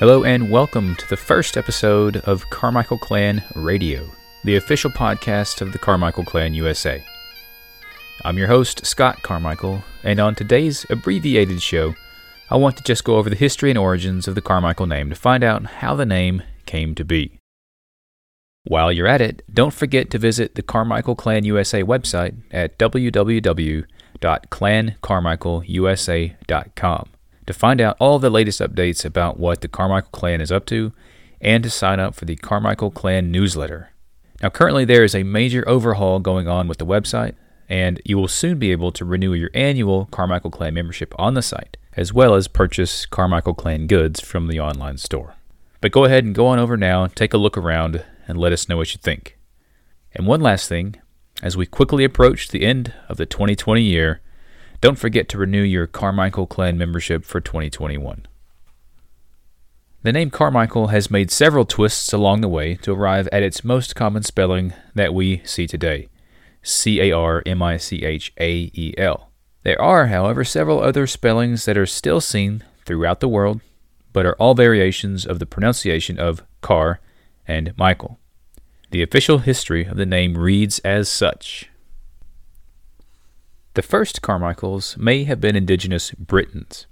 Hello and welcome to the first episode of Carmichael Clan Radio, the official podcast of the Carmichael Clan USA. I'm your host, Scott Carmichael, and on today's abbreviated show, I want to just go over the history and origins of the Carmichael name to find out how the name came to be. While you're at it, don't forget to visit the Carmichael Clan USA website at www.clancarmichaelusa.com to find out all the latest updates about what the Carmichael Clan is up to and to sign up for the Carmichael Clan newsletter. Now, currently, there is a major overhaul going on with the website, and you will soon be able to renew your annual Carmichael Clan membership on the site, as well as purchase Carmichael Clan goods from the online store. But go ahead and go on over now, take a look around, and let us know what you think. And one last thing, as we quickly approach the end of the 2020 year, don't forget to renew your Carmichael Clan membership for 2021. The name Carmichael has made several twists along the way to arrive at its most common spelling that we see today C A R M I C H A E L. There are, however, several other spellings that are still seen throughout the world, but are all variations of the pronunciation of Car and Michael. The official history of the name reads as such. The first Carmichaels may have been indigenous Britons,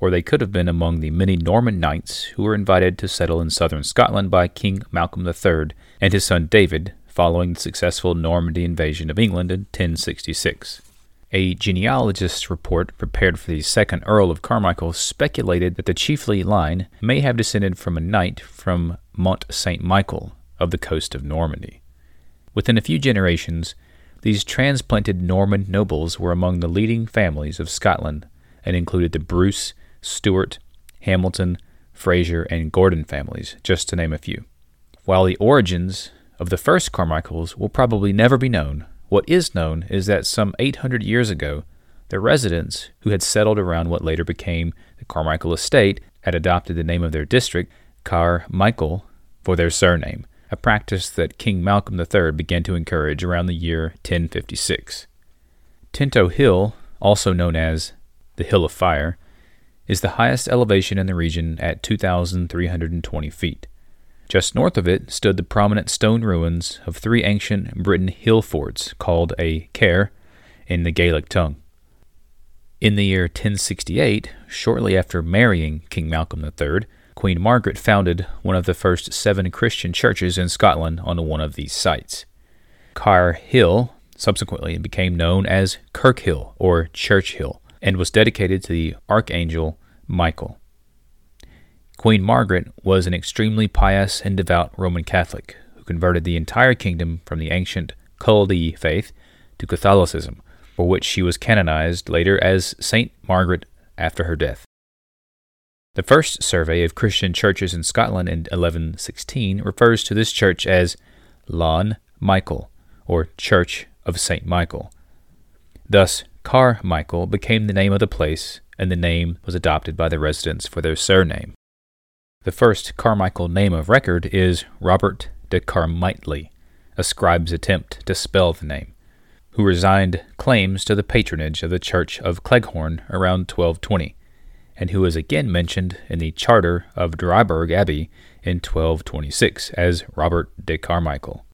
or they could have been among the many Norman knights who were invited to settle in southern Scotland by King Malcolm III and his son David following the successful Normandy invasion of England in 1066. A genealogist's report prepared for the second Earl of Carmichael speculated that the chiefly line may have descended from a knight from Mont Saint Michael of the coast of Normandy. Within a few generations, these transplanted Norman nobles were among the leading families of Scotland and included the Bruce, Stuart, Hamilton, Fraser, and Gordon families, just to name a few. While the origins of the first Carmichaels will probably never be known, what is known is that some 800 years ago, the residents who had settled around what later became the Carmichael estate had adopted the name of their district, Carmichael, for their surname a practice that King Malcolm III began to encourage around the year 1056. Tinto Hill, also known as the Hill of Fire, is the highest elevation in the region at 2,320 feet. Just north of it stood the prominent stone ruins of three ancient Briton hill forts called a cair in the Gaelic tongue. In the year 1068, shortly after marrying King Malcolm III, Queen Margaret founded one of the first seven Christian churches in Scotland on one of these sites. Cair Hill subsequently became known as Kirkhill or Church Hill and was dedicated to the Archangel Michael. Queen Margaret was an extremely pious and devout Roman Catholic who converted the entire kingdom from the ancient Culdee faith to Catholicism, for which she was canonized later as Saint Margaret after her death. The first survey of Christian churches in Scotland in 1116 refers to this church as Lawn Michael, or Church of St. Michael. Thus, Carmichael became the name of the place, and the name was adopted by the residents for their surname. The first Carmichael name of record is Robert de Carmitely, a scribe's attempt to spell the name, who resigned claims to the patronage of the Church of Cleghorn around 1220 and who is again mentioned in the charter of Dryburgh Abbey in 1226 as Robert de Carmichael.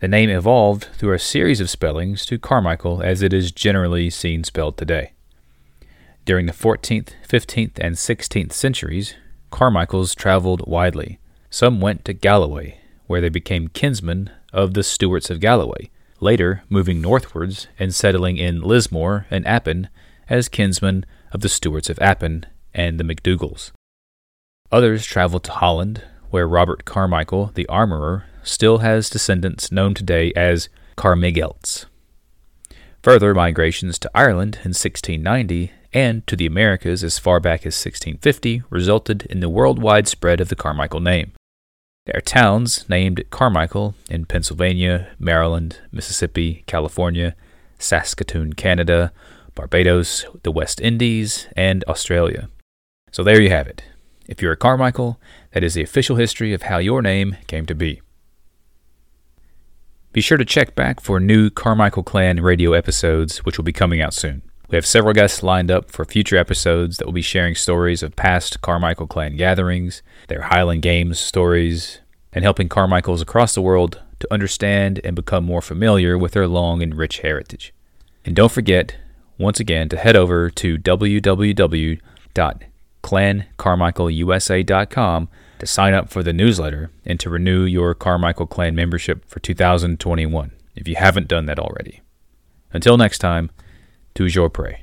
The name evolved through a series of spellings to Carmichael as it is generally seen spelled today. During the 14th, 15th, and 16th centuries, Carmichaels traveled widely. Some went to Galloway, where they became kinsmen of the Stuarts of Galloway, later moving northwards and settling in Lismore and Appin as kinsmen of the Stuarts of Appin and the MacDougals. Others traveled to Holland, where Robert Carmichael, the armorer, still has descendants known today as Carmigelts. Further migrations to Ireland in 1690 and to the Americas as far back as 1650 resulted in the worldwide spread of the Carmichael name. There are towns named Carmichael in Pennsylvania, Maryland, Mississippi, California, Saskatoon, Canada, Barbados, the West Indies, and Australia. So there you have it. If you're a Carmichael, that is the official history of how your name came to be. Be sure to check back for new Carmichael Clan radio episodes, which will be coming out soon. We have several guests lined up for future episodes that will be sharing stories of past Carmichael clan gatherings, their Highland Games stories, and helping Carmichaels across the world to understand and become more familiar with their long and rich heritage. And don't forget, once again, to head over to www.clancarmichaelusa.com to sign up for the newsletter and to renew your Carmichael Clan membership for 2021 if you haven't done that already. Until next time, toujours prêt.